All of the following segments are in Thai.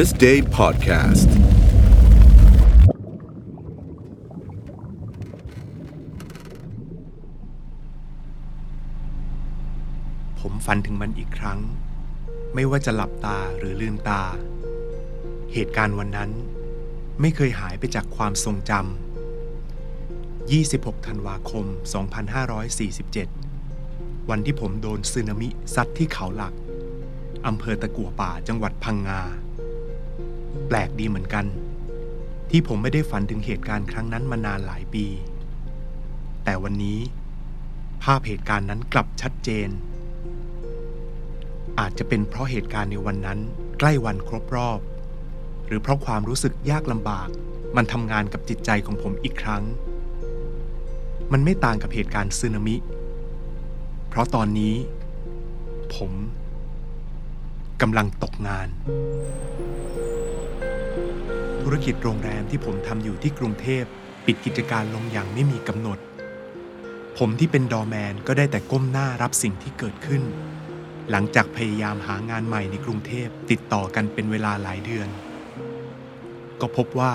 this day podcast ผมฝันถึงมันอีกครั้ง ไม่ว่าจะหลับตาหรือลืมตา เหตุการณ์วันนั้น ไม่เคยหายไปจากความทรงจำ 26 ธันวาคม 2547 วันที่ผมโดนสึนามิซัดที่เขาหลักอำเภอตะกั่วป่าจังหวัดพังงา แปลกดีเหมือนกัน ที่ผมไม่ได้ฝันถึงเหตุการณ์ครั้งนั้นมานานหลายปี แต่วันนี้ ภาพเหตุการณ์นั้นกลับชัดเจน อาจจะเป็นเพราะเหตุการณ์ในวันนั้นใกล้วันครบรอบ หรือเพราะความรู้สึกยากลำบาก มันทำงานกับจิตใจของผมอีกครั้ง มันไม่ต่างกับเหตุการณ์สึนามิ เพราะตอนนี้ ผมกำลังตกงาน ธุรกิจโรงแรมที่ผมทำอยู่ที่กรุงเทพ ปิดกิจการลงอย่างไม่มีกำหนด ผมที่เป็นดอแมนก็ได้แต่ก้มหน้ารับสิ่งที่เกิดขึ้น หลังจากพยายามหางานใหม่ในกรุงเทพติดต่อกันเป็นเวลาหลายเดือน ก็พบว่า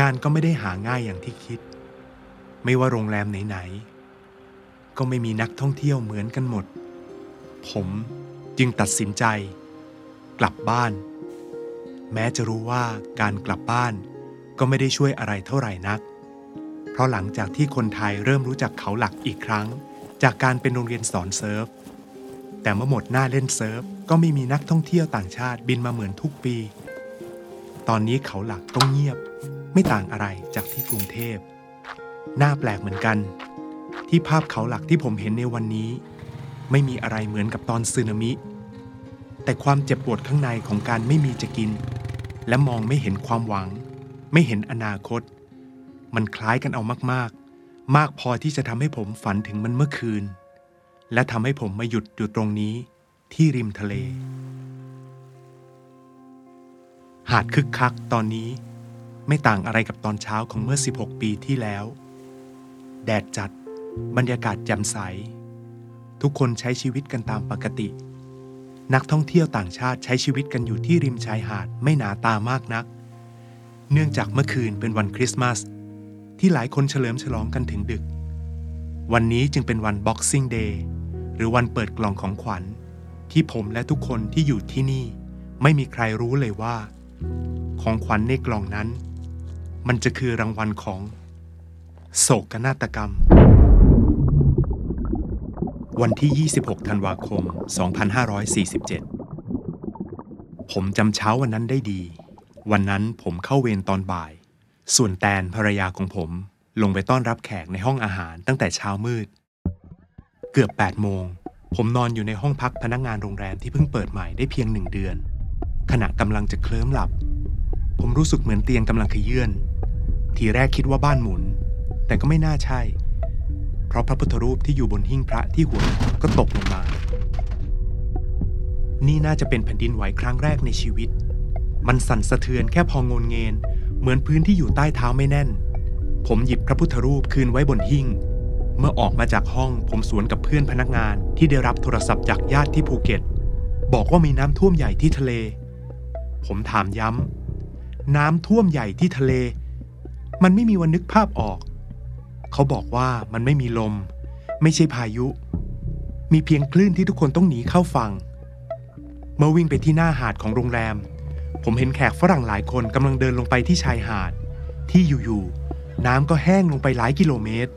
งานก็ไม่ได้หาง่ายอย่างที่คิด ไม่ว่าโรงแรมไหนๆก็ไม่มีนักท่องเที่ยวเหมือนกันหมด ผมจึงตัดสินใจ กลับบ้าน แม้จะรู้ว่าการกลับบ้าน ก็ไม่ได้ช่วยอะไรเท่าไหร่นัก เพราะหลังจากที่คนไทยเริ่มรู้จักเขาหลักอีกครั้ง จากการเป็นโรงเรียนสอน surf แต่เมื่อหมดหน้าเล่น surf ก็ไม่มีนักท่องเที่ยวต่างชาติบินมาเหมือนทุกปี ตอนนี้เขาหลักต้องเงียบ ไม่ต่างอะไรจากที่กรุงเทพ น่าแปลกเหมือนกัน ที่ภาพเขาหลักที่ผมเห็นในวันนี้ ไม่มีอะไรเหมือนกับตอนสึนามิแต่ความเจ็บปวดข้างในของการไม่มีจะกิน และมองไม่เห็นความหวัง ไม่เห็นอนาคต มันคล้ายกันเอามากๆ มากพอที่จะทำให้ผมฝันถึงมันเมื่อคืน และทำให้ผมมาหยุดอยู่ตรงนี้ที่ริมทะเล หาดคึกคักตอนนี้ไม่ต่างอะไรกับตอนเช้าของเมื่อ 16 ปีที่แล้ว แดดจัด บรรยากาศแจ่มใส ทุกคนใช้ชีวิตกันตามปกติ นักท่องเที่ยวต่างชาติใช้ชีวิตกันอยู่ที่ริมชายหาดไม่หนาตามากนัก เนื่องจากเมื่อคืนเป็นวันคริสต์มาสที่หลายคนเฉลิมฉลองกันถึงดึก วันนี้จึงเป็นวัน Boxing Day หรือวันเปิดกล่องของขวัญ ที่ผมและทุกคนที่อยู่ที่นี่ ไม่มีใครรู้เลยว่า ของขวัญในกล่องนั้น มันจะคือรางวัลของ โศกนาฏกรรม วันที่ 26 ธันวาคม 2547 ผมจำเช้าวันนั้นได้ดี วันนั้นผมเข้าเวรตอนบ่าย ส่วนแตนภรรยาของผมลงไปต้อนรับแขกในห้องอาหารตั้งแต่เช้ามืด เกือบ 8 โมง ผมนอนอยู่ในห้องพักพนักงานโรงแรมที่เพิ่งเปิดใหม่ได้เพียงหนึ่งเดือน ขณะกำลังจะเคลิ้มหลับ ผมรู้สึกเหมือนเตียงกำลังขยื่นทีแรกคิดว่าบ้านหมุน แต่ก็ไม่น่าใช่เราะพระพุทธรูปที่อยู่บนหิ้งพระที่หัวก็ตกลงมา นี่น่าจะเป็นแผ่นดินไหวครั้งแรกในชีวิต มันสั่นสะเทือนแค่พองนเงินเหมือนพื้นที่อยู่ใต้เท้าไม่แน่น ผมหยิบพระพุทธรูปคืนไว้บนหิ้ง เมื่อออกมาจากห้องผมสวนกับเพื่อนพนักงานที่ได้รับโทรศัพท์จากญาติที่ภูเก็ต บอกว่ามีน้ำท่วมใหญ่ที่ทะเล ผมถามย้ำน้ำท่วมใหญ่ที่ทะเล มันไม่มีวันนึกภาพออก เขาบอกว่ามันไม่มีลม ไม่ใช่พายุ มีเพียงคลื่นที่ทุกคนต้องหนีเข้าฝั่ง เมื่อวิ่งไปที่หน้าหาดของโรงแรม ผมเห็นแขกฝรั่งหลายคนกำลังเดินลงไปที่ชายหาด ที่อยู่ๆน้ำก็แห้งลงไปหลายกิโลเมตร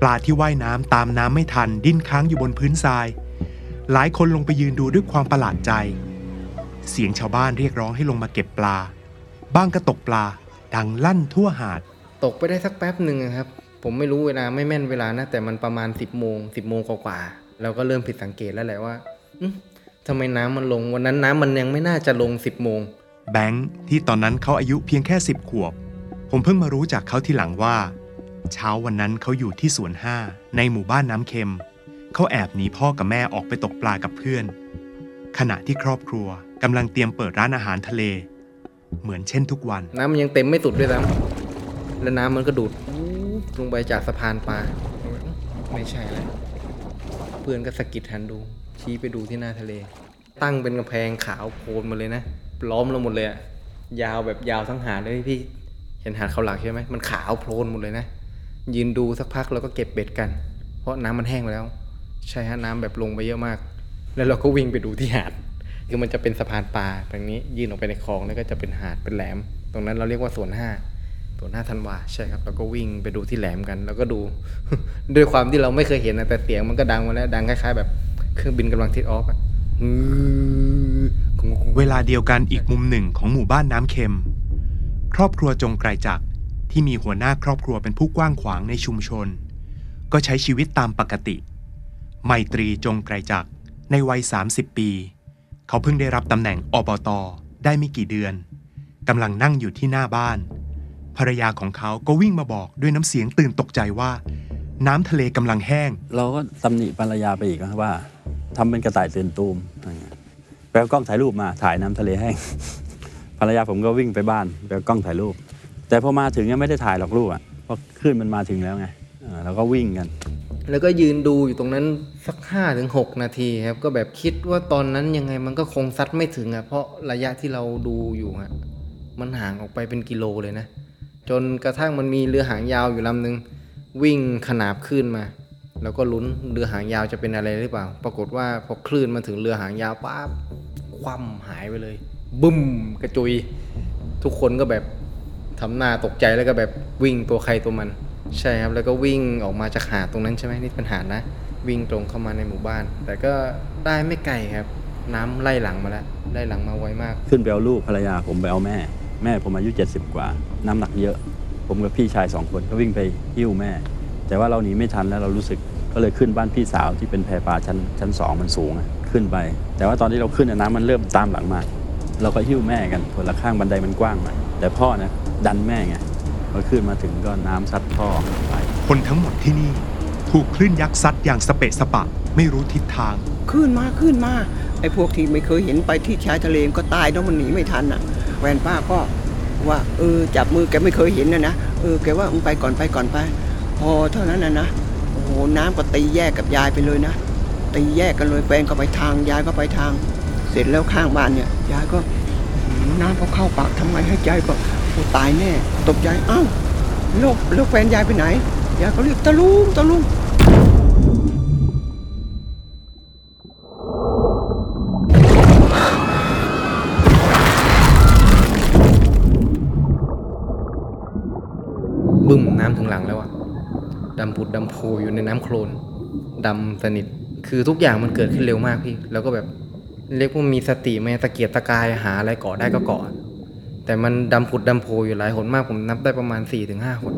ปลาที่ว่ายน้ำตามน้ำไม่ทันดิ้นค้างอยู่บนพื้นทราย หลายคนลงไปยืนดูด้วยความประหลาดใจ เสียงชาวบ้านเรียกร้องให้ลงมาเก็บปลา บ้างก็ตกปลาดังลั่นทั่วหาด ตกไปได้สักแป๊บหนึ่งอะครับ ผมไม่รู้เวลาไม่แม่นเวลานะ แต่มันประมาณ 10บโมงสิบโมงกว่าๆเราก็เริ่มผิดสังเกตแล้วแหละว่าอืมทำไมน้ำมันลงวันนั้นน้ำมันยังไม่น่าจะลง 10บโมงแบงค์ที่ตอนนั้นเขาอายุเพียงแค่สิบขวบ ผมเพิ่งมารู้จากเขาทีหลังว่า เช้าวันนั้นเขาอยู่ที่สวนห้าในหมู่บ้านน้ำเค็ม เขาแอบหนีพ่อกับแม่ออกไปตกปลากับเพื่อน ขณะที่ครอบครัวกำลังเตรียมเปิดร้านอาหารทะเล เหมือนเช่นทุกวัน น้ำมันยังเต็มไม่สุดด้วยซ้ำแล้วน้ำมันก็ดูดปุ๊บ ลงไปจากสะพานปลาไม่ใช่แล้วเพื่อนก็สะกิดหันดู ชี้ไปดูที่หน้าทะเล ตั้งเป็นกำแพงขาวโพลนมาเลยนะล้อมเราหมดเลยอะยาวแบบยาวทั้งหาดเลยพี่เห็นหาดเขาหลักใช่ไหมมันขาวโพลนหมดเลยนะยืนดูสักพักแล้วก็เก็บเบ็ดกัน เพราะน้ำมันแห้งไปแล้ว ใช่ฮะน้ำแบบลงไปเยอะมาก แล้วเราก็วิ่งไปดูที่หาดคือมันจะเป็นสะพานปลาตรงนี้ยื่นออกไปในคลองแล้วก็จะเป็นหาดเป็นแหลม ตรงนั้นเราเรียกว่าสวนห้า สวหน้าธันวาใช่ครับเราก็วิ่งไปดูที่แหลมกัน แล้วก็ดู ด้วยความที่เราไม่เคยเห็นนะแต่เสียงมันก็ดังมาแล้วดังคล้ายๆ แบบเครื่องบินกำลังเทคออฟอะเวลาเดียวกันอีกมุมหนึ่งของหมู่บ้านน้ำเค็ม ครอบครัวจงไกรจักที่มีหัวหน้าครอบครัวเป็นผู้กว้างขวางในชุมชน ก็ใช้ชีวิตตามปกติ ไมตรีจงไกรจักในวัย 30 ปี เขาเพิ่งได้รับตำแหน่งอบต ได้ไม่กี่เดือนกำลังนั่งอยู่ที่หน้าบ้าน ภรรยาของเขาก็วิ่งมาบอกด้วยน้ำเสียงตื่นตกใจว่า น้ำทะเลกำลังแห้ง เราก็ตำหนิภรรยาไปอีกนะว่าทำเป็นกระต่ายตื่นตูมอะไรเงี้ยไปเอากล้องถ่ายรูปมาถ่ายน้ำทะเลแห้ง ภรรยาผมก็วิ่งไปบ้านไปเอากล้องถ่ายรูป แต่พอมาถึงยังไม่ได้ถ่ายหรอกรูปอะเพราะคลื่นมันมาถึงแล้วไงเออเราก็วิ่งกัน แล้วก็ยืนดูอยู่ตรงนั้นสักห้าถึงหกนาทีครับ ก็แบบคิดว่าตอนนั้นยังไงมันก็คงซัดไม่ถึงอะเพราะระยะที่เราดูอยู่อะมันห่างออกไปเป็นกิโลเลยนะ จนกระทั่งมันมีเรือหางยาวอยู่ลำหนึ่งวิ่งขนาบขึ้นมา แล้วก็ลุ้นเรือหางยาวจะเป็นอะไรหรือเปล่า ปรากฏว่าพอคลื่นมาถึงเรือหางยาวปั๊บคว่ำหายไปเลย บึ้มกระจุย ทุกคนก็แบบทำหน้าตกใจแล้วก็แบบวิ่งตัวใครตัวมัน ใช่ครับแล้วก็วิ่งออกมาจากหาดตรงนั้นใช่ไหมนี่เป็นหาดนะ วิ่งตรงเข้ามาในหมู่บ้าน แต่ก็ได้ไม่ไกลครับ น้ำไล่หลังมาแล้วไล่หลังมาไวมาก ขึ้นไปเอาลูกภรรยาผมไปเอาแม่ แม่ผมอายุ 70 กว่า น้ำหนักเยอะ ผมกับพี่ชายสองคนก็วิ่งไปหิ้วแม่ แต่ว่าเราหนีไม่ทันแล้วเรารู้สึกก็เลยขึ้นบ้านพี่สาวที่เป็นแพปลาชั้นชั้นสองมันสูงอะขึ้นไป แต่ว่าตอนที่เราขึ้นอะน้ำมันเริ่มตามหลังมา เราก็หิ้วแม่กันคนละข้างบันไดมันกว้างหน่อยแต่พ่อนะดันแม่ไงพอขึ้นมาถึงก็น้ำซัดพ่อไป คนทั้งหมดที่นี่ ถูกคลื่นยักษ์ซัดอย่างสเปะสปะ ไม่รู้ทิศทาง ขึ้นมาขึ้นมาไอ้พวกที่ไม่เคยเห็นไปที่ชายทะเลก็ตายแล้วมันหนีไม่ทันอะแฟนป้าก็ว่าเออจับมือแกไม่เคยเห็นนะนะเออแกว่ามึงไปก่อนไปก่อนไป พอเท่านั้นนะนะโอ้โหน้ำก็ตีแยกกับยายไปเลยนะตีแยกกันเลยแฟนก็ไปทางยายก็ไปทาง เสร็จแล้วข้างบ้านเนี่ยยายก็น้ำก็เข้าปากทำไมให้ใจก็โอ้ตายแน่ ตกใจอ้าแล้วแล้วแฟนยายไปไหนยายก็เรียกตะลุงตะลุง ดำผุดดำโพอยู่ในน้ำโคลนดำสนิท คือทุกอย่างมันเกิดขึ้นเร็วมากพี่ แล้วก็แบบเรียกว่ามีสติไหมตะเกียกตะกายหาอะไรเกาะได้ก็เกาะแต่มันดำผุดดำโพอยู่หลายหนมากผมนับได้ประมาณ4ี่ถึงห้าหน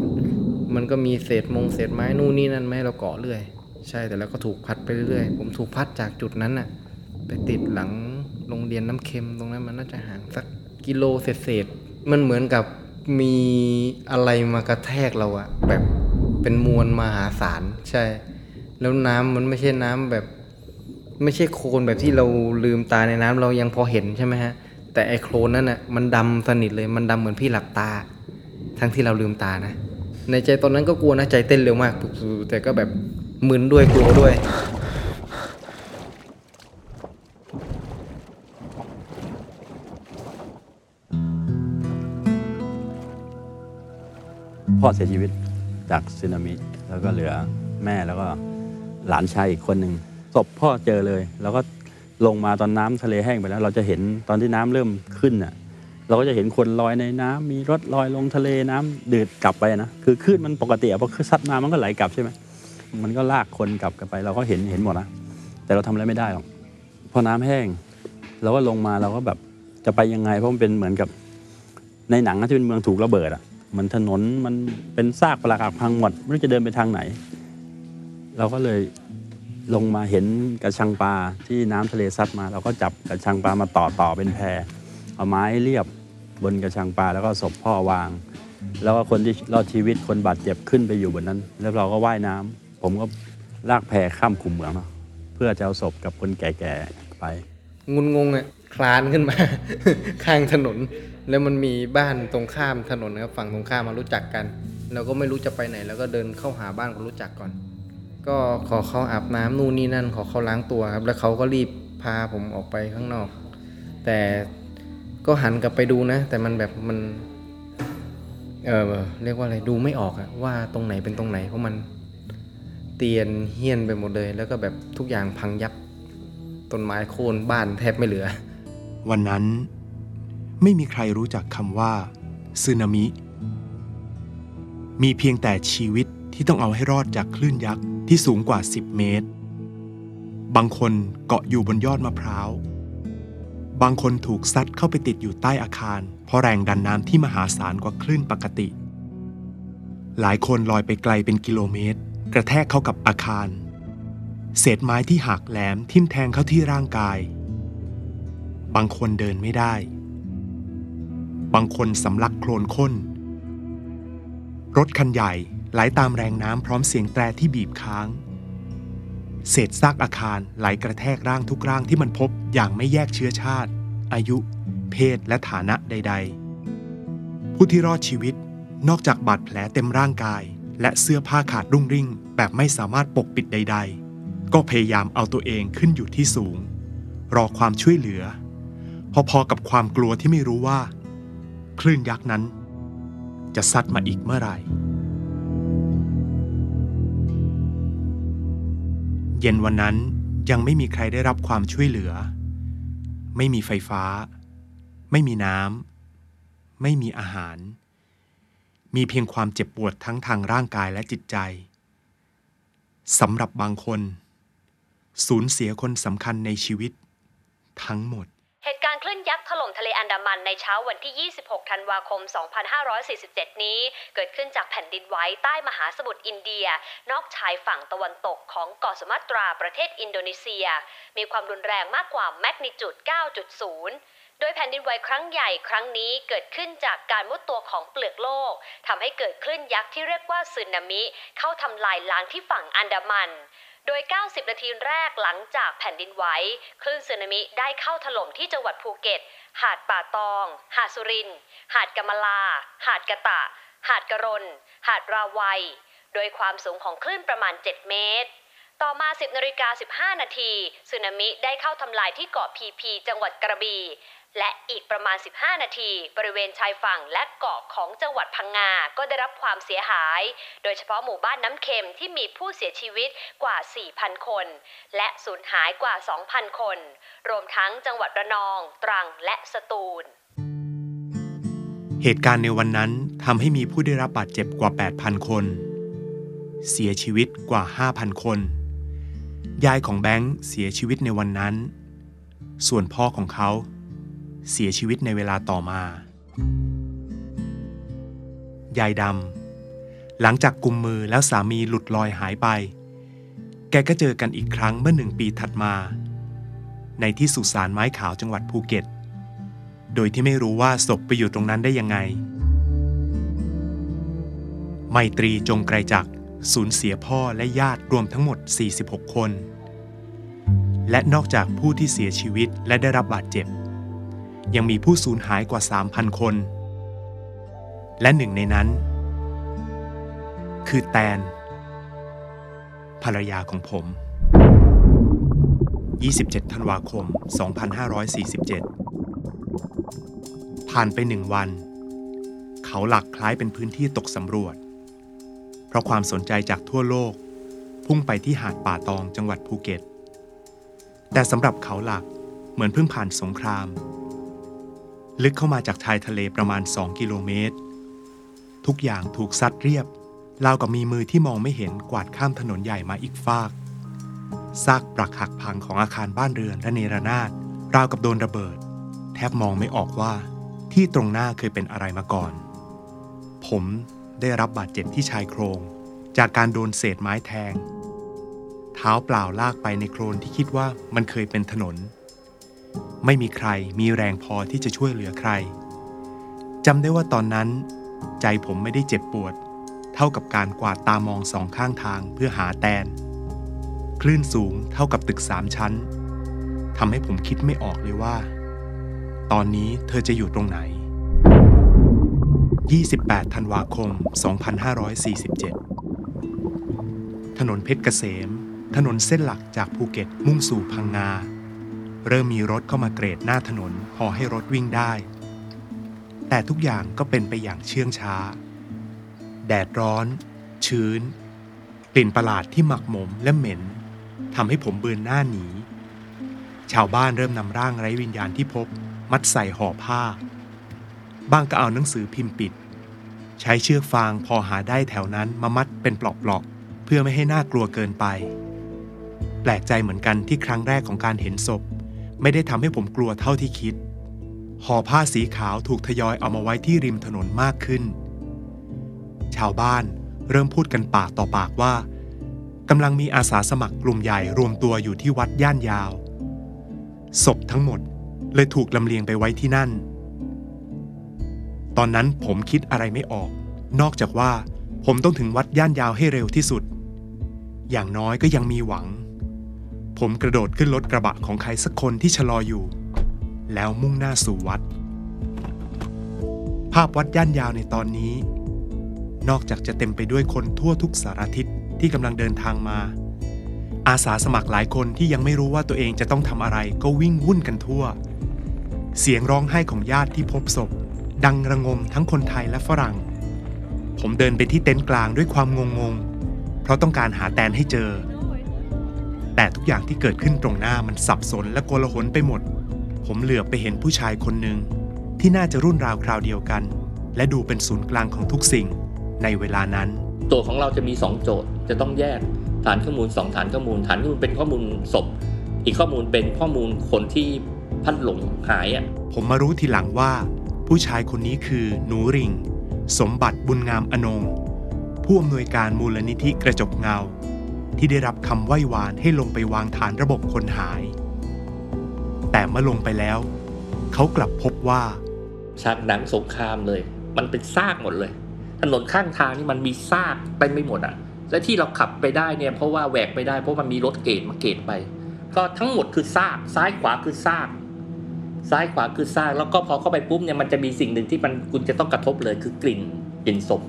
มันก็มีเศษมงเศษไม้นู่นนี่นั่นไม่ให้เราเกาะเรื่อย ใช่แต่แล้วก็ถูกพัดไปเรื่อยผมถูกพัดจากจุดนั้นน่ะ ไปติดหลังโรงเรียนน้ำเค็มตรงนั้นมันน่าจะห่างสักกิโลเศษๆมันเหมือนกับมีอะไรมากระแทกเราอะแบบ เป็นมวลมหาศาลใช่ แล้วน้ำมันไม่ใช่น้ำแบบ ไม่ใช่โคลนแบบที่เราลืมตาในน้ำเรายังพอเห็นใช่ไหมฮะ แต่ไอโคลนนั่นน่ะมันดำสนิทเลยมันดำเหมือนพี่หลับตา ทั้งที่เราลืมตานะ ในใจตอนนั้นก็กลัวนะใจเต้นเร็วมาก แต่ก็แบบมึนด้วยกลัวด้วยพ่อเสียชีวิต จากสึนามิ แล้วก็เหลือแม่แล้วก็หลานชายอีกคนหนึ่งศพพ่อเจอเลย แล้วก็ลงมาตอนน้ำทะเลแห้งไปแล้ว เราจะเห็นตอนที่น้ำเริ่มขึ้นน่ะเราก็จะเห็นคนลอยในน้ำมีรถลอยลงทะเลน้ำดืดกลับไปนะคือคลื่นมันปกติอะพอซัดมามันก็ไหลกลับใช่ไหมมันก็ลากคนกลับกันไป เราก็เห็นเห็นหมดนะแต่เราทำอะไรไม่ได้หรอกพอน้ำแห้งเราก็ลงมาเราก็แบบจะไปยังไงเพราะมันเป็นเหมือนกับในหนังที่เป็นเมืองถูกระเบิดอะ มันถนนมันเป็นซากปรักหักพังหมดไม่รู้จะเดินไปทางไหน เราก็เลยลงมาเห็นกระชังปลาที่น้ำทะเลซัดมา เราก็จับกระชังปลามาต่อต่อเป็นแพเอาไม้เรียบบนกระชังปลาแล้วก็ศพพ่อวาง แล้วก็คนที่รอดชีวิตคนบาดเจ็บขึ้นไปอยู่บนนั้น แล้วเราก็ว่ายน้ำผมก็ลากแพข้ามขุมเหมืองเนาะเพื่อจะเอาศพกับคนแก่ๆไป งุนงงอะคลานขึ้นมา ข้างถนน แล้วมันมีบ้านตรงข้ามถนนนะครับฝั่งตรงข้ามมารู้จักกันเราก็ไม่รู้จะไปไหน แล้วก็เดินเข้าหาบ้านคนรู้จักก่อน ก็ขอเขาอาบน้ำนู่นนี่นั่น ขอเขาล้างตัวครับ แล้วเขาก็รีบพาผมออกไปข้างนอก แต่ก็หันกลับไปดูนะ แต่มันแบบมัน เออเรียกว่าอะไรดูไม่ออกอะว่าตรงไหนเป็นตรงไหนเพราะมันเตียนเฮี้ยนไปหมดเลย แล้วก็แบบทุกอย่างพังยับต้นไม้โค่นบ้านแทบไม่เหลือ วันนั้น ไม่มีใครรู้จักคำว่าสึนามิ มีเพียงแต่ชีวิตที่ต้องเอาให้รอดจากคลื่นยักษ์ที่สูงกว่า 10 เมตร บางคนเกาะอยู่บนยอดมะพร้าว บางคนถูกซัดเข้าไปติดอยู่ใต้อาคาร เพราะแรงดันน้ำที่มหาศาลกว่าคลื่นปกติ หลายคนลอยไปไกลเป็นกิโลเมตร กระแทกเข้ากับอาคาร เศษไม้ที่หักแหลมทิ่มแทงเข้าที่ร่างกาย บางคนเดินไม่ได้ บางคนสำลักโคลนข้น รถคันใหญ่ไหลตามแรงน้ำพร้อมเสียงแตรที่บีบค้าง เศษซากอาคารไหลกระแทกร่างทุกร่างที่มันพบอย่างไม่แยกเชื้อชาติ อายุ เพศและฐานะใด ๆ ผู้ที่รอดชีวิตนอกจากบาดแผลเต็มร่างกาย และเสื้อผ้าขาดรุ่งริ่ง แบบไม่สามารถปกปิดใด ๆ ก็พยายามเอาตัวเองขึ้นอยู่ที่สูง รอความช่วยเหลือ พอๆกับความกลัวที่ไม่รู้ว่า คลื่นยักษ์นั้น จะซัดมาอีกเมื่อไหร่ เย็นวันนั้นยังไม่มีใครได้รับความช่วยเหลือ ไม่มีไฟฟ้า ไม่มีน้ำ ไม่มีอาหาร มีเพียงความเจ็บปวดทั้งทางร่างกายและจิตใจสำหรับบางคน สูญเสียคนสำคัญในชีวิตทั้งหมด การคลื่นยักษ์ถล่มทะเลอันดามันในเช้าวันที่ 26 ธันวาคม 2547 นี้ เกิดขึ้นจากแผ่นดินไหวใต้มหาสมุทรอินเดีย นอกชายฝั่งตะวันตกของเกาะสุมาตราประเทศอินโดนีเซีย มีความรุนแรงมากกว่าแมกนิจูด 9.0โดยแผ่นดินไหวครั้งใหญ่ครั้งนี้เกิดขึ้นจากการมุดตัวของเปลือกโลกทำให้เกิดคลื่นยักษ์ที่เรียกว่าสึนามิ เข้าทำลายล้างที่ฝั่งอันดามัน โดย 90 นาทีแรกหลังจากแผ่นดินไหวคลื่นสึนามิได้เข้าถล่มที่จังหวัดภูเก็ต หาดป่าตอง หาดสุริน หาดกำมะลา หาดกะตะ หาดกระรน หาดราวัย โดยความสูงของคลื่นประมาณ 7 เมตร ต่อมา 10นาฬิกา15 นาทีสึนามิได้เข้าทำลายที่เกาะพีพี จังหวัดกระบี่ และอีกประมาณ 15 นาที บริเวณชายฝั่งและเกาะของจังหวัดพังงา ก็ได้รับความเสียหาย โดยเฉพาะหมู่บ้านน้ำเค็มที่มีผู้เสียชีวิตกว่า 4,000 คน และสูญหายกว่า 2,000 คน รวมทั้งจังหวัดระนอง ตรัง และสตูล เหตุการณ์ในวันนั้นทำให้มีผู้ได้รับบาดเจ็บกว่า 8,000 คน เสียชีวิตกว่า 5,000 คน ยายของแบงค์เสียชีวิตในวันนั้น ส่วนพ่อของเขา เสียชีวิตในเวลาต่อมา ยายดำหลังจากกุมมือแล้วสามีหลุดลอยหายไป แกก็เจอกันอีกครั้งเมื่อหนึ่งปีถัดมา ในที่สุสานไม้ขาวจังหวัดภูเก็ต โดยที่ไม่รู้ว่าศพไปอยู่ตรงนั้นได้ยังไง ไมตรีจงไกรจักสูญเสียพ่อและญาติรวมทั้งหมด 46 คนและนอกจากผู้ที่เสียชีวิตและได้รับบาดเจ็บ ยังมีผู้สูญหายกว่า 3,000 คน และหนึ่งในนั้น คือแตน ภรรยาของผม 27 ธันวาคม 2547 ผ่านไปหนึ่งวัน เขาหลักคล้ายเป็นพื้นที่ตกสำรวจ เพราะความสนใจจากทั่วโลก พุ่งไปที่หาดป่าตองจังหวัดภูเก็ต แต่สำหรับเขาหลักเหมือนเพิ่งผ่านสงคราม ลึกเข้ามาจากชายทะเลประมาณ 2 กิโลเมตร ทุกอย่างถูกซัดเรียบราวกับมีมือที่มองไม่เห็นกวาดข้ามถนนใหญ่มาอีกฟาก ซากปรักหักพังของอาคารบ้านเรือนและเนรนาศราวกับโดนระเบิด แทบมองไม่ออกว่าที่ตรงหน้าเคยเป็นอะไรมาก่อน ผมได้รับบาดเจ็บที่ชายโครง จากการโดนเศษไม้แทง เท้าเปล่าลากไปในโคลนที่คิดว่ามันเคยเป็นถนน ไม่มีใครมีแรงพอที่จะช่วยเหลือใครจำได้ว่าตอนนั้น ใจผมไม่ได้เจ็บปวด เท่ากับการกวาดตามองสองข้างทางเพื่อหาแตน คลื่นสูงเท่ากับตึกสามชั้นทำให้ผมคิดไม่ออกเลยว่า ตอนนี้เธอจะอยู่ตรงไหน 28 ธันวาคม 2547 ถนนเพชรเกษม ถนนเส้นหลักจากภูเก็ตมุ่งสู่พังงา เริ่มมีรถเข้ามาเกรดหน้าถนนพอให้รถวิ่งได้ แต่ทุกอย่างก็เป็นไปอย่างเชื่องช้า แดดร้อน ชื้น กลิ่นประหลาดที่หมักหมมและเหม็นทำให้ผมเบือนหน้าหนี ชาวบ้านเริ่มนำร่างไร้วิญญาณที่พบ มัดใส่ห่อผ้า บ้างก็เอาหนังสือพิมพ์ปิด ใช้เชือกฟางพอหาได้แถวนั้นมามัดเป็นปลอกๆ เพื่อไม่ให้น่ากลัวเกินไป แปลกใจเหมือนกันที่ครั้งแรกของการเห็นศพ ไม่ได้ทำให้ผมกลัวเท่าที่คิด ห่อผ้าสีขาวถูกทยอยเอามาไว้ที่ริมถนนมากขึ้น ชาวบ้านเริ่มพูดกันปากต่อปากว่ากำลังมีอาสาสมัครกลุ่มใหญ่รวมตัวอยู่ที่วัดย่านยาว ศพทั้งหมดเลยถูกลำเลียงไปไว้ที่นั่น ตอนนั้นผมคิดอะไรไม่ออก นอกจากว่าผมต้องถึงวัดย่านยาวให้เร็วที่สุด อย่างน้อยก็ยังมีหวัง ผมกระโดดขึ้นรถกระบะของใครสักคนที่ชะลออยู่ แล้วมุ่งหน้าสู่วัด ภาพวัดย่านยาวในตอนนี้ นอกจากจะเต็มไปด้วยคนทั่วทุกสารทิศที่กำลังเดินทางมา อาสาสมัครหลายคนที่ยังไม่รู้ว่าตัวเองจะต้องทำอะไรก็วิ่งวุ่นกันทั่ว เสียงร้องไห้ของญาติที่พบศพ ดังระงมทั้งคนไทยและฝรั่ง ผมเดินไปที่เต็นท์กลางด้วยความงงงๆเพราะต้องการหาแตนให้เจอ แต่ทุกอย่างที่เกิดขึ้นตรงหน้ามันสับสนและโกลาหลไปหมด ผมเหลือบไปเห็นผู้ชายคนหนึ่งที่น่าจะรุ่นราวคราวเดียวกัน และดูเป็นศูนย์กลางของทุกสิ่ง ในเวลานั้น โจทย์ของเราจะมี 2 โจทย์จะต้องแยกฐานข้อมูล 2 ฐานข้อมูล ฐานข้อมูลเป็นข้อมูลศพ อีกข้อมูลเป็นข้อมูลคนที่พัดหลงหายอะผมมารู้ทีหลังว่า ผู้ชายคนนี้คือหนูริง สมบัติบุญงามอนง ผู้อำนวยการมูลนิธิกระจกเงา ที่ได้รับคำไหว้วานให้ลงไปวางฐานระบบคนหาย แต่เมื่อลงไปแล้ว เขากลับพบว่าฉากหนังสงครามเลย มันเป็นซากหมดเลย ถนนข้างทางนี่มันมีซากเต็มไปหมดอะและที่เราขับไปได้เนี่ยเพราะว่าแหวกไปได้เพราะมันมีรถเกตมาเกตไป ก็ทั้งหมดคือซากซ้ายขวาคือซากซ้ายขวาคือซากแล้วก็พอเข้าไปปุ๊บเนี่ยมันจะมีสิ่งหนึ่งที่มันคุณจะต้องกระทบเลยคือกลิ่นกลิ่นศพ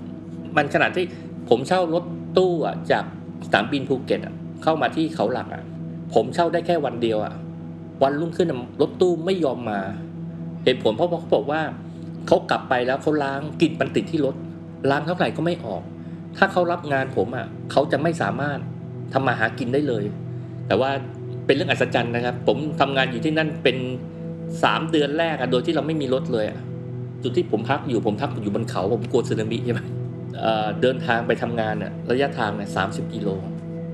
มันขนาดที่ผมเช่ารถตู้จาก สนามบินภูเก็ตอะเข้ามาที่เขาหลักอะ ผมเช่าได้แค่วันเดียวอะ วันรุ่งขึ้นรถตู้ไม่ยอมมา เหตุผลเพราะเขาบอกว่าเขากลับไปแล้วเขาล้างกลิ่นมันติดที่รถล้างเท่าไหร่ก็ไม่ออก ถ้าเขารับงานผมอะเขาจะไม่สามารถทำมาหากินได้เลย แต่ว่าเป็นเรื่องอัศจรรย์นะครับ ผมทำงานอยู่ที่นั่นเป็นสามเดือนแรกอะโดยที่เราไม่มีรถเลยอะจุดที่ผมพักอยู่ผมพักอยู่บนเขา ผมกลัวสึนามิใช่ไหม เดินทางไปทำงานอะระยะทางเนี่ยสามสิบกิโล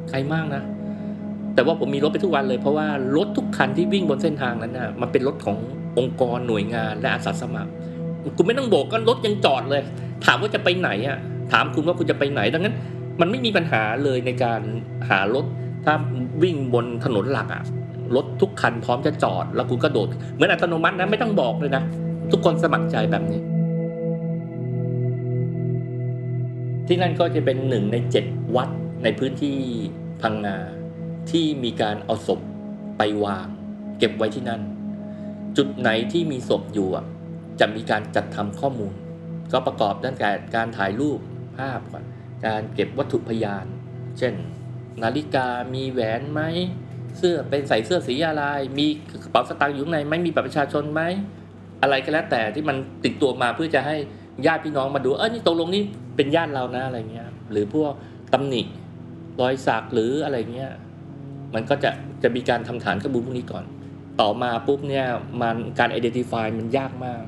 ไกลมากนะ แต่ว่าผมมีรถไปทุกวันเลย เพราะว่ารถทุกคันที่วิ่งบนเส้นทางนั้นน่ะมันเป็นรถขององค์กรหน่วยงานและอาสาสมัครคุณไม่ต้องโบกก็รถยังจอดเลย ถามว่าจะไปไหนอะถามคุณว่าคุณจะไปไหนดังนั้น มันไม่มีปัญหาเลยในการหารถถ้าวิ่งบนถนนหลักอะรถทุกคันพร้อมจะจอด แล้วคุณก็โดดเหมือนอัตโนมัตินะไม่ต้องบอกเลยนะทุกคนสมัครใจแบบนี้ ที่นั่นก็จะเป็นหนึ่งในเจ็ดวัดในพื้นที่พังงาที่มีการเอาศพไปวาง เก็บไว้ที่นั่น จุดไหนที่มีศพอยู่จะมีการจัดทำข้อมูล ก็ประกอบด้านการการถ่ายรูปภาพก่อนการเก็บวัตถุพยาน เช่น นาฬิกามีแหวนไหมเสื้อเป็นใส่เสื้อสีอะไร มีกระเป๋าสตางค์อยู่ในไหมมีบัตรประชาชนไหมอะไรก็แล้วแต่ที่มันติดตัวมาเพื่อจะให้ ญาติพี่น้องมาดูเออนี่ตกลงนี่เป็นญาติเรานะอะไรเงี้ย หรือพวกตำหนิรอยสักหรืออะไรเงี้ย มันก็จะจะมีการทำฐานข้อมูลพวกนี้ก่อน ต่อมาปุ๊บเนี่ยมันการ identify มันยากมาก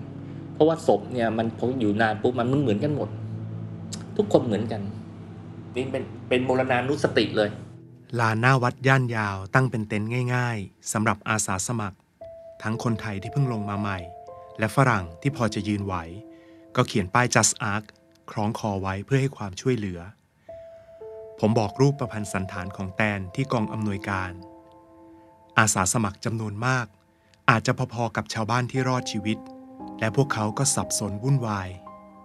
เพราะว่าศพเนี่ยมันพออยู่นานปุ๊บมันมันเหมือนกันหมด ทุกคนเหมือนกันนี่เป็นเป็นโมรณานุสติเลยลานหน้าวัดย่านยาวตั้งเป็นเต็นท์ง่ายๆสำหรับอาสาสมัคร ทั้งคนไทยที่เพิ่งลงมาใหม่ และฝรั่งที่พอจะยืนไหว ก็เขียนป้าย just ark คล้องคอไว้เพื่อให้ความช่วยเหลือ ผมบอกรูปประพันธ์สันฐานของแตนที่กองอำนวยการ อาสาสมัครจำนวนมาก อาจจะพอๆกับชาวบ้านที่รอดชีวิต และพวกเขาก็สับสนวุ่นวาย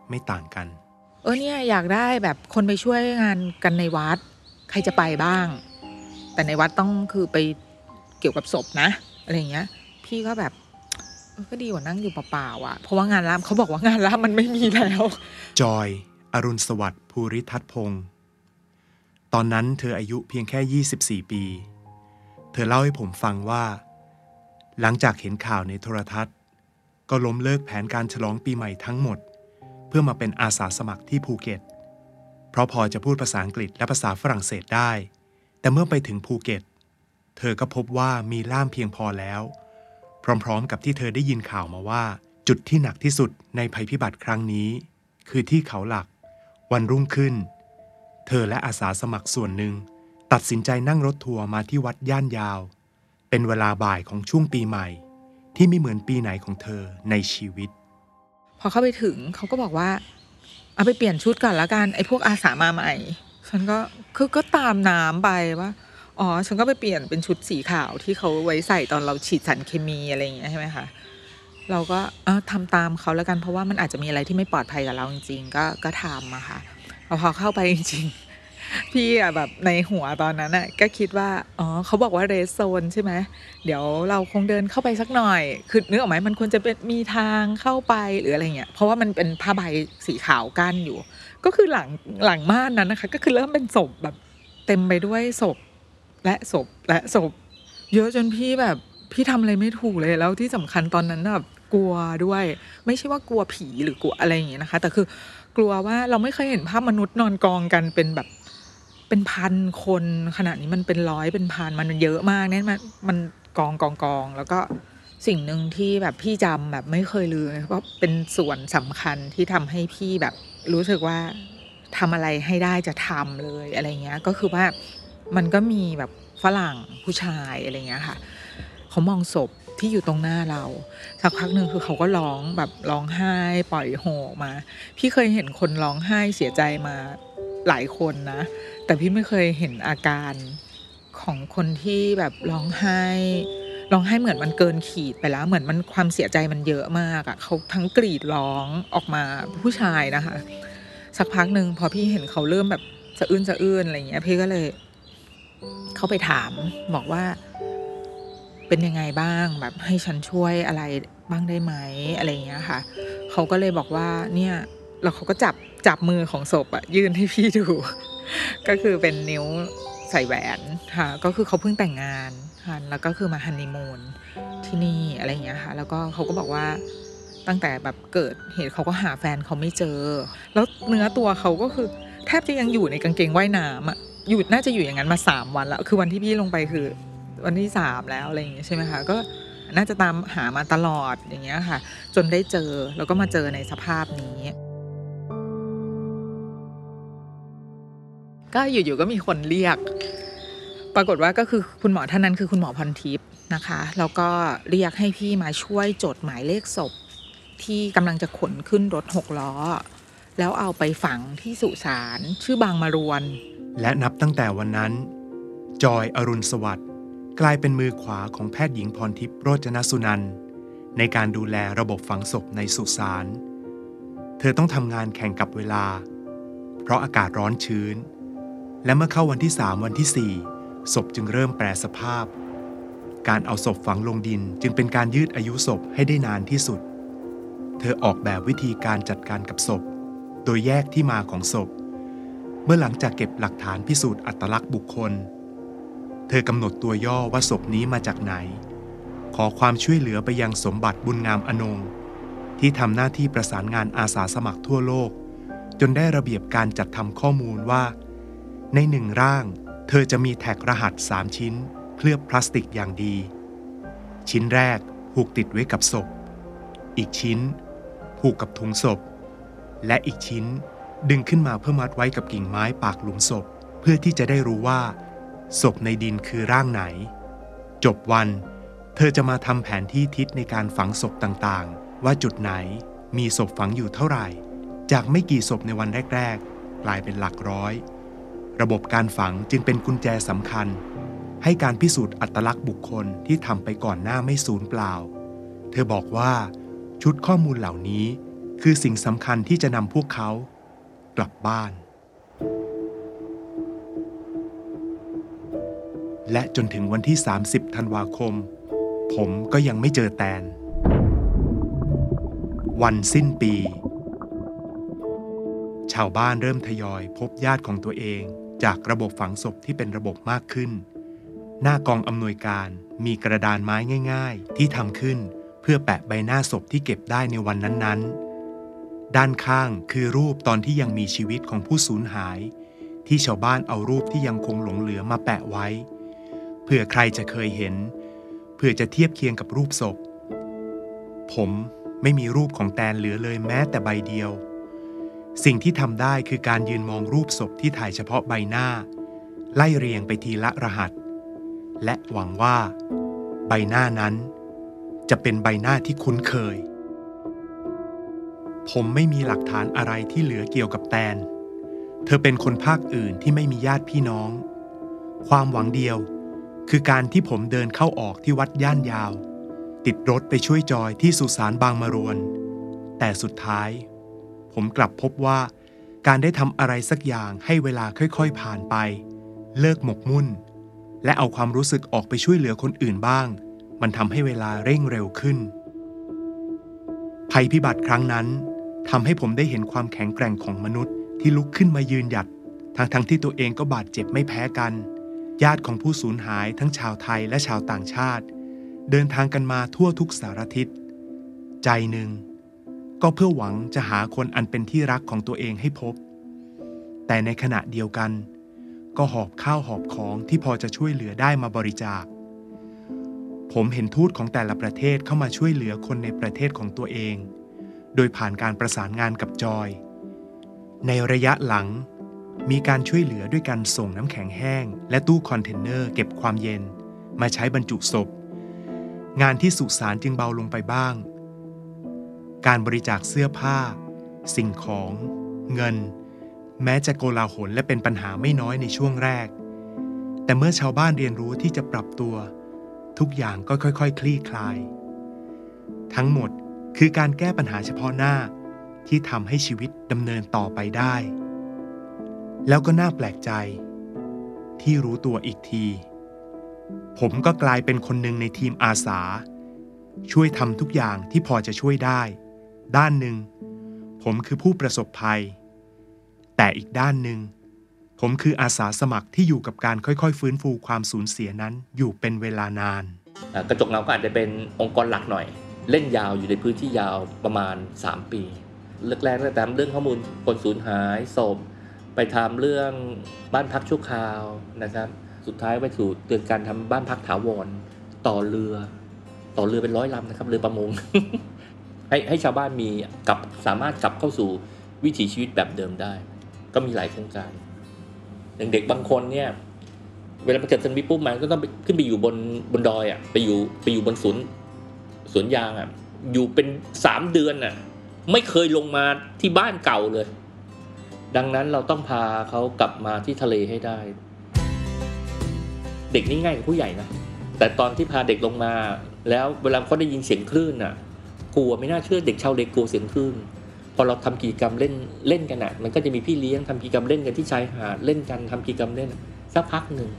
ไม่ต่างกัน เออเนี่ยอยากได้แบบคนไปช่วยงานกันในวัด ใครจะไปบ้าง แต่ในวัดต้องคือไปเกี่ยวกับศพนะ อะไรอย่างเงี้ย พี่ก็แบบ ก็ดีกว่านั่งอยู่เปล่าๆอะ เพราะว่างานร่ามเขาบอกว่างานร่ามมันไม่มีแล้ว จอย อรุณสวัสดิ์ภูริทัศน์พงศ์ตอนนั้นเธออายุเพียงแค่ 24 ปี เธอเล่าให้ผมฟังว่า หลังจากเห็นข่าวในโทรทัศน์ ก็ล้มเลิกแผนการฉลองปีใหม่ทั้งหมด เพื่อมาเป็นอาสาสมัครที่ภูเก็ต เพราะพอจะพูดภาษาอังกฤษและภาษาฝรั่งเศสได้ แต่เมื่อไปถึงภูเก็ต เธอก็พบว่ามีล่ามเพียงพอแล้ว พร้อมๆ กับที่เธอได้ยินข่าวมาว่า จุดที่หนักที่สุดในภัยพิบัติครั้งนี้ คือที่เขาหลัก วันรุ่งขึ้น เธอและอาสาสมัครส่วนหนึ่ง ตัดสินใจนั่งรถทัวร์มาที่วัดย่านยาว เป็นเวลาบ่ายของช่วงปีใหม่ ที่ไม่เหมือนปีไหนของเธอในชีวิต พอเข้าไปถึงเขาก็บอกว่า เอาไปเปลี่ยนชุดก่อนละกันไอ้พวกอาสามาใหม่ ฉันก็คือก็ตามน้ำไปว่า อ๋อ ฉันก็ไปเปลี่ยนเป็นชุดสีขาวที่เขาไว้ใส่ตอนเราฉีดสารเคมีอะไรอย่างเงี้ยใช่ไหมคะ เราก็เออทำตามเขาแล้วกันเพราะว่ามันอาจจะมีอะไรที่ไม่ปลอดภัยกับเราจริงๆ ก็ก็ทำอะค่ะพอเข้าไปจริงๆ พี่อะแบบในหัวตอนนั้นอะก็คิดว่า อ๋อเขาบอกว่าเรสโซนใช่ไหมเดี๋ยวเราคงเดินเข้าไปสักหน่อย คือนึกออกไหมมันควรจะเป็นมีทางเข้าไปหรืออะไรเงี้ย เพราะว่ามันเป็นผ้าใบสีขาวกั้นอยู่ ก็คือหลังหลังม่านนั้นนะคะ ก็คือเริ่มเป็นศพแบบเต็มไปด้วยศพ และศพและศพ เยอะจนพี่แบบพี่ทำอะไรไม่ถูกเลยแล้วที่สำคัญตอนนั้นแบบกลัวด้วย ไม่ใช่ว่ากลัวผีหรือกลัวอะไรอย่างเงี้ยนะคะ แต่คือกลัวว่าเราไม่เคยเห็นภาพมนุษย์นอนกองกันเป็นแบบเป็นพันคนขนาดนี้มันเป็นร้อยเป็นพันมันเยอะมากเนี่ยมันมันกองกองกอง แล้วก็สิ่งหนึ่งที่แบบพี่จำแบบไม่เคยลืมเลยเพราะเป็นส่วนสำคัญที่ทำให้พี่แบบรู้สึกว่าทำอะไรให้ได้จะทำเลยอะไรเงี้ย ก็คือว่า มันก็มีแบบฝรั่งผู้ชายอะไรเงี้ยค่ะ เขามองศพที่อยู่ตรงหน้าเรา สักพักหนึ่งคือเขาก็ร้องแบบร้องไห้ปล่อยโฮมา พี่เคยเห็นคนร้องไห้เสียใจมาหลายคนนะ แต่พี่ไม่เคยเห็นอาการของคนที่แบบร้องไห้ร้องไห้เหมือนมันเกินขีดไปแล้ว เหมือนมันความเสียใจมันเยอะมากอะ่ะเขาทั้งกรีดร้องออกมาผู้ชายนะคะ สักพักหนึ่งพอพี่เห็นเขาเริ่มแบบสะอื้นสะอื้นอะไรเงี้ยพี่ก็เลย เขาไปถามบอกว่า เป็นยังไงบ้างแบบให้ฉันช่วยอะไรบ้างได้ไหมอะไรเงี้ยค่ะ เขาก็เลยบอกว่าเนี่ยแล้วเขาก็จับจับมือของศพอะยื่นให้พี่ดู ก็คือเป็นนิ้วใส่แหวนค่ะ ก็คือเขาเพิ่งแต่งงานค่ะแล้วก็คือมาฮันนีมูนที่นี่อะไรเงี้ยค่ะ แล้วก็เขาก็บอกว่าตั้งแต่แบบเกิดเหตุเขาก็หาแฟนเขาไม่เจอ แล้วเนื้อตัวเขาก็คือแทบจะยังอยู่ในกางเกงว่ายน้ำอะ อยู่น่าจะอยู่อย่างนั้นมาสามวันแล้ว คือวันที่พี่ลงไปคือ วันที่สามแล้วอะไรอย่างเงี้ยใช่ไหมคะก็น่าจะตามหามาตลอดอย่างเงี้ยค่ะ จนได้เจอแล้วก็มาเจอในสภาพนี้ ก็อยู่ๆก็มีคนเรียก ปรากฏว่าก็คือคุณหมอท่านนั้นคือคุณหมอพรทิพย์นะคะแล้วก็เรียกให้พี่มาช่วยจดหมายเลขศพ ที่กำลังจะขนขึ้นรถหกล้อ แล้วเอาไปฝังที่สุสานชื่อบางมารวน และนับตั้งแต่วันนั้น จอยอรุณสวัสดิ์กลายเป็นมือขวาของแพทย์หญิงพรทิพย์โรจนสุนันในการดูแลระบบฝังศพในสุสาน เธอต้องทำงานแข่งกับเวลา เพราะอากาศร้อนชื้น และเมื่อเข้าวันที่3วันที่4ศพจึงเริ่มแปรสภาพ การเอาศพฝังลงดินจึงเป็นการยืดอายุศพให้ได้นานที่สุด เธอออกแบบวิธีการจัดการกับศพ โดยแยกที่มาของศพ เมื่อหลังจากเก็บหลักฐานพิสูจน์อัตลักษณ์บุคคล เธอกำหนดตัวย่อว่าศพนี้มาจากไหน ขอความช่วยเหลือไปยังสมบัติบุญงามอนงที่ทำหน้าที่ประสานงานอาสาสมัครทั่วโลก จนได้ระเบียบการจัดทำข้อมูลว่า ในหนึ่งร่าง เธอจะมีแท็กรหัส 3 ชิ้น เคลือบพลาสติกอย่างดี ชิ้นแรกผูกติดไว้กับศพ อีกชิ้น ผูกกับถุงศพ และอีกชิ้น ดึงขึ้นมาเพื่อมัดไว้กับกิ่งไม้ปากหลุมศพ เพื่อที่จะได้รู้ว่า ศพในดินคือร่างไหน จบวัน เธอจะมาทำแผนที่ทิศในการฝังศพต่างๆ ว่าจุดไหนมีศพฝังอยู่เท่าไหร่ จากไม่กี่ศพในวันแรก ๆ กลายเป็นหลักร้อย ระบบการฝังจึงเป็นกุญแจสำคัญ ให้การพิสูจน์อัตลักษณ์บุคคลที่ทำไปก่อนหน้าไม่สูญเปล่า เธอบอกว่า ชุดข้อมูลเหล่านี้ คือสิ่งสำคัญที่จะนำพวกเขา กลับบ้าน และจนถึงวันที่ 30 ธันวาคม ผมก็ยังไม่เจอแตน วันสิ้นปี ชาวบ้านเริ่มทยอยพบญาติของตัวเองจากระบบฝังศพที่เป็นระบบมากขึ้น หน้ากองอำนวยการมีกระดานไม้ง่าย ๆ ที่ทำขึ้นเพื่อแปะใบหน้าศพที่เก็บได้ในวันนั้นๆ ด้านข้างคือรูปตอนที่ยังมีชีวิตของผู้สูญหาย ที่ชาวบ้านเอารูปที่ยังคงหลงเหลือมาแปะไว้ เพื่อใครจะเคยเห็น เพื่อจะเทียบเคียงกับรูปศพ ผมไม่มีรูปของแตนเหลือเลยแม้แต่ใบเดียว สิ่งที่ทำได้คือการยืนมองรูปศพที่ถ่ายเฉพาะใบหน้า ไล่เรียงไปทีละรหัส และหวังว่า ใบหน้านั้น จะเป็นใบหน้าที่คุ้นเคย ผมไม่มีหลักฐานอะไรที่เหลือเกี่ยวกับแตน เธอเป็นคนภาคอื่นที่ไม่มีญาติพี่น้อง ความหวังเดียว คือการที่ผมเดินเข้าออกที่วัดย่านยาว ติดรถไปช่วยจอยที่สุสานบางมารวน แต่สุดท้าย ผมกลับพบว่า การได้ทำอะไรสักอย่างให้เวลาค่อยๆผ่านไป เลิกหมกมุ่น และเอาความรู้สึกออกไปช่วยเหลือคนอื่นบ้าง มันทำให้เวลาเร่งเร็วขึ้นภัยพิบัติครั้งนั้น ทำให้ผมได้เห็นความแข็งแกร่งของมนุษย์ที่ลุกขึ้นมายืนหยัด ทั้งๆทที่ตัวเองก็บาดเจ็บไม่แพ้กัน ญาติของผู้สูญหายทั้งชาวไทยและชาวต่างชาติ เดินทางกันมาทั่วทุกสารทิศ ใจหนึ่ง ก็เพื่อหวังจะหาคนอันเป็นที่รักของตัวเองให้พบ แต่ในขณะเดียวกัน ก็หอบข้าวหอบของที่พอจะช่วยเหลือได้มาบริจาค ผมเห็นทูตของแต่ละประเทศเข้ามาช่วยเหลือคนในประเทศของตัวเอง โดยผ่านการประสานงานกับจอย ในระยะหลัง มีการช่วยเหลือด้วยการส่งน้ำแข็งแห้ง และตู้คอนเทนเนอร์เก็บความเย็น มาใช้บรรจุศพ งานที่สุสานจึงเบาลงไปบ้าง การบริจาคเสื้อผ้า สิ่งของ เงิน แม้จะโกลาหลและเป็นปัญหาไม่น้อยในช่วงแรก แต่เมื่อชาวบ้านเรียนรู้ที่จะปรับตัว ทุกอย่างก็ค่อยๆ คลี่คลาย ทั้งหมด คือการแก้ปัญหาเฉพาะหน้าที่ทำให้ชีวิตดำเนินต่อไปได้ แล้วก็น่าแปลกใจ ที่รู้ตัวอีกที ผมก็กลายเป็นคนหนึ่งในทีมอาสา ช่วยทำทุกอย่างที่พอจะช่วยได้ ด้านหนึ่ง ผมคือผู้ประสบภัย แต่อีกด้านหนึ่ง ผมคืออาสาสมัครที่อยู่กับการค่อยๆ ฟื้นฟูความสูญเสียนั้นอยู่เป็นเวลานาน กระจกเงาก็อาจจะเป็นองค์กรหลักหน่อย เล่นยาวอยู่ในพื้นที่ยาวประมาณ 3 ปีแรกๆก็ตามเรื่องข้อมูลคนสูญหายศพไปทำเรื่องบ้านพักชั่วคราวนะครับ สุดท้ายไปสู่เตือนการทำบ้านพักถาวรต่อเรือ ต่อเรือเป็นร้อยลำนะครับเรือประมง ให้ให้ชาวบ้านมีกลับสามารถกลับเข้าสู่วิถีชีวิตแบบเดิมได้ ก็มีหลายโครงการเด็กๆบางคนเนี่ยเวลาเกิดสึนามิปุ๊บมันก็ต้องขึ้นไปอยู่บนบนดอยอะไปอยู่ไปอยู่บนสวนย์ สวนยางอะอยู่เป็นสามเดือนอะ ไม่เคยลงมาที่บ้านเก่าเลย ดังนั้นเราต้องพาเขากลับมาที่ทะเลให้ได้ เด็กนี่ง่ายกว่าผู้ใหญ่นะแต่ตอนที่พาเด็กลงมา แล้วเวลาเขาได้ยินเสียงคลื่นอะ กลัวไม่น่าเชื่อเด็กชาวเลกลัวเสียงคลื่นพอเราทำกิจกรรมเล่นเล่นกันอะ มันก็จะมีพี่เลี้ยงทำกิจกรรมเล่นกันที่ชายหาดเล่นกันทำกิจกรรมเล่นสักพักหนึ่ง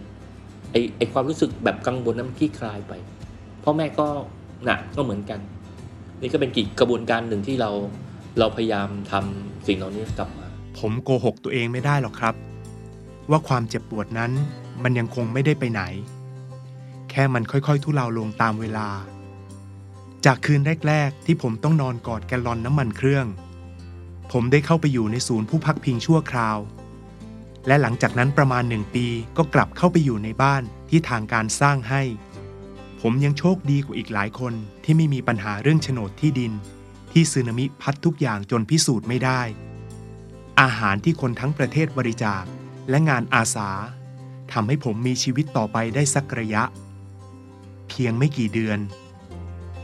ไอไอความรู้สึกแบบกังวลนั้นมันคลี่คลายไปพ่อแม่ก็ นักก็เหมือนกัน นี่ก็เป็นกิจกระบวนการหนึ่งที่เราเราพยายามทำสิ่งเหล่านี้กลับมา ผมโกหกตัวเองไม่ได้หรอกครับ ว่าความเจ็บปวดนั้นมันยังคงไม่ได้ไปไหน แค่มันค่อยๆ ทุเลาลงตามเวลา จากคืนแรก ๆ ที่ผมต้องนอนกอดแกลลอนน้ำมันเครื่อง ผมได้เข้าไปอยู่ในศูนย์ผู้พักพิงชั่วคราว และหลังจากนั้นประมาณหนึ่งปีก็กลับเข้าไปอยู่ในบ้านที่ทางการสร้างให้ ผมยังโชคดีกว่าอีกหลายคนที่ไม่มีปัญหาเรื่องโฉนดที่ดิน ที่สึนามิพัดทุกอย่างจนพิสูจน์ไม่ได้ อาหารที่คนทั้งประเทศบริจาคและงานอาสาทำให้ผมมีชีวิตต่อไปได้สักระยะ เพียงไม่กี่เดือน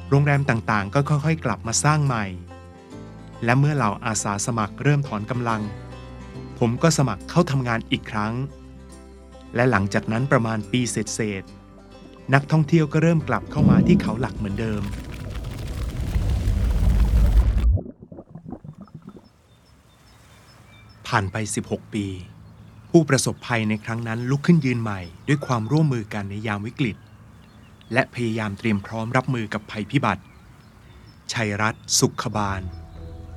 โรงแรมต่างๆ ก็ค่อยๆ กลับมาสร้างใหม่ และเมื่อเหล่าอาสาสมัครเริ่มถอนกำลัง ผมก็สมัครเข้าทำงานอีกครั้ง และหลังจากนั้นประมาณปีเศษๆ นักท่องเที่ยวก็เริ่มกลับเข้ามาที่เขาหลักเหมือนเดิม ผ่านไป 16 ปี ผู้ประสบภัยในครั้งนั้นลุกขึ้นยืนใหม่ ด้วยความร่วมมือกันในยามวิกฤต และพยายามเตรียมพร้อมรับมือกับภัยพิบัติ ชัยรัตน์สุขบาล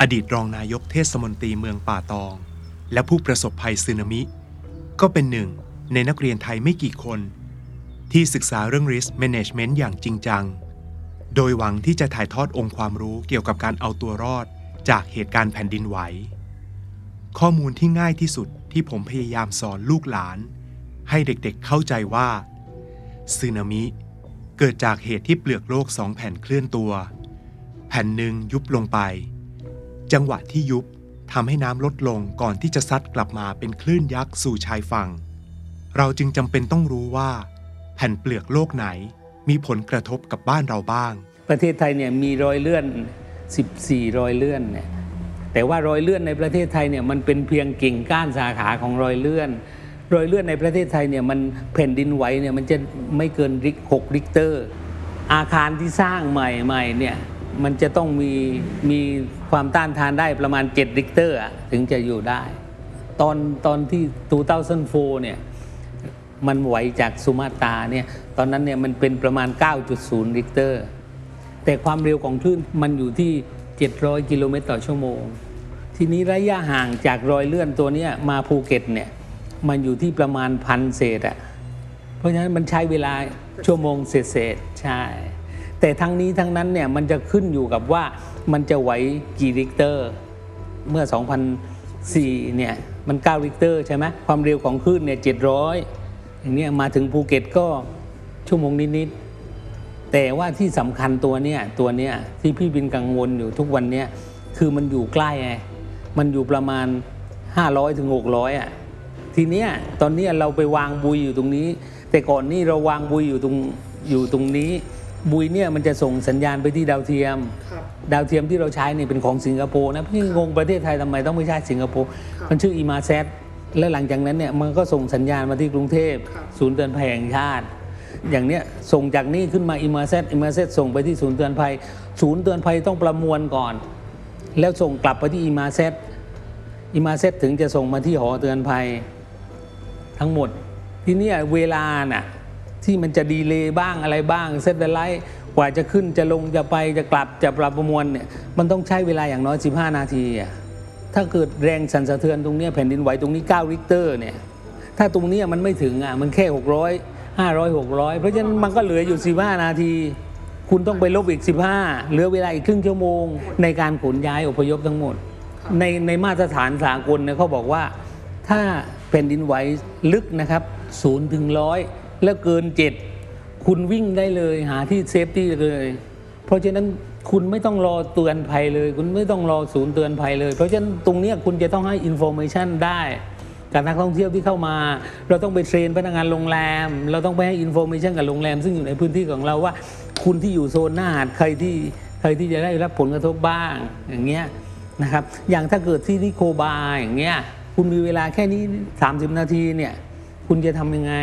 อดีตรองนายกเทศมนตรีเมืองป่าตอง และผู้ประสบภัยสึนามิ ก็เป็นหนึ่ง ในนักเรียนไทยไม่กี่คน ที่ศึกษาเรื่อง risk management อย่างจริงจัง โดยหวังที่จะถ่ายทอดองค์ความรู้เกี่ยวกับการเอาตัวรอดจากเหตุการณ์แผ่นดินไหว ข้อมูลที่ง่ายที่สุดที่ผมพยายามสอนลูกหลาน ให้เด็กๆเข้าใจว่าสึนามิเกิดจากเหตุที่เปลือกโลกสองแผ่นเคลื่อนตัว แผ่นหนึ่งยุบลงไป จังหวะที่ยุบทำให้น้ำลดลงก่อนที่จะซัดกลับมาเป็นคลื่นยักษ์สู่ชายฝั่ง เราจึงจำเป็นต้องรู้ว่า แผ่นเปลือกโลกไหน มีผลกระทบกับบ้านเราบ้าง ประเทศไทยเนี่ยมีรอยเลื่อน 14 รอยเลื่อนเนี่ยแต่ว่ารอยเลื่อนในประเทศไทยเนี่ยมันเป็นเพียงกิ่งก้านสาขาของรอยเลื่อน รอยเลื่อนในประเทศไทยเนี่ยมันแผ่นดินไหวเนี่ยมันจะไม่เกินริกหกริกเตอร์ อาคารที่สร้างใหม่ๆเนี่ยมันจะต้องมีมีความต้านทานได้ประมาณ7ริกเตอร์ถึงจะอยู่ได้ ตอนตอนที่2004เนี่ย มันไหวจากสุมาตราเนี่ยตอนนั้นเนี่ยมันเป็นประมาณ 9.0 ริกเตอร์ แต่ความเร็วของคลื่นมันอยู่ที่ 700 กิโลเมตรต่อชั่วโมง ทีนี้ระยะห่างจากรอยเลื่อนตัวนี้มาภูเก็ตเนี่ยมันอยู่ที่ประมาณพันเศษอะเพราะฉะนั้นมันใช้เวลาชั่วโมงเศษๆใช่ แต่ทั้งนี้ทั้งนั้นเนี่ยมันจะขึ้นอยู่กับว่ามันจะไหวกี่ริกเตอร์ เมื่อ 2004เนี่ยมัน9ริกเตอร์ใช่ไหมความเร็วของคลื่นเนี่ย700 อย่างเนี้ยมาถึงภูเก็ตก็ชั่วโมงนิดๆแต่ว่าที่สำคัญตัวเนี้ยตัวเนี้ยที่พี่บินกังวลอยู่ทุกวันเนี้ยคือมันอยู่ใกล้ไงมันอยู่ประมาณ 500ถึง600อะทีเนี้ยตอนเนี้ยเราไปวางบุยอยู่ตรงนี้ แต่ก่อนนี่เราวางบุยอยู่ตรงอยู่ตรงนี้ บุยเนี่ยมันจะส่งสัญญาณไปที่ดาวเทียม ดาวเทียมที่เราใช้เนี่ยเป็นของสิงคโปร์นะพี่งงประเทศไทยทำไมต้องไม่ใช่สิงคโปร์มันชื่ออีมาเซต และหลังจากนั้นเนี่ยมันก็ส่งสัญญาณมาที่กรุงเทพ ศูนย์เตือนภัยแห่งชาติ อย่างเนี้ยส่งจากนี่ขึ้นมาอีมาเซตอีมาเซตส่งไปที่ศูนย์เตือนภัย ศูนย์เตือนภัยต้องประมวลก่อน แล้วส่งกลับไปที่อีมาเซตอีมาเซตถึงจะส่งมาที่หอเตือนภัยทั้งหมด ทีเนี้ยเวลาน่ะที่มันจะ delay บ้างอะไรบ้าง satellite กว่าจะขึ้นจะลงจะไปจะกลับจะปรับประมวลเนี่ยมันต้องใช้เวลาอย่างน้อย 15 นาทีอะ ถ้าเกิดแรงสั่นสะเทือนตรงนี้แผ่นดินไหวตรงนี้ 9 ริกเตอร์เนี่ยถ้าตรงนี้มันไม่ถึงอะมันแค่ 600 500 600 เพราะฉะนั้นมันก็เหลืออยู่ 15 นาที คุณต้องไปลบอีก 15 เหลือเวลาอีกครึ่งชั่วโมง ในการขนย้ายอพยพทั้งหมด ในในมาตรฐานสากลเนี่ยเขาบอกว่า ถ้าแผ่นดินไหวลึกนะครับศูนย์ถึงร้อยแล้วเกินเจ็ดคุณวิ่งได้เลยหาที่ safety เลย เพราะฉะนั้น คุณไม่ต้องรอเตือนภัยเลย คุณไม่ต้องรอศูนย์เตือนภัยเลย เพราะฉะนั้นตรงนี้คุณจะต้องให้ information ได้กับนักท่องเที่ยวที่เข้ามา เราต้องไป train พนักงานโรงแรม เราต้องไปให้ information กับโรงแรม ซึ่งอยู่ในพื้นที่ของเราว่า คุณที่อยู่โซนหน้าหาดใครที่ใครที่จะได้รับผลกระทบบ้างอย่างเงี้ยนะครับอย่างถ้าเกิดที่นิโคบาร์อย่างเงี้ยคุณมีเวลาแค่นี้ 30 นาทีเนี่ยคุณจะทำยังไง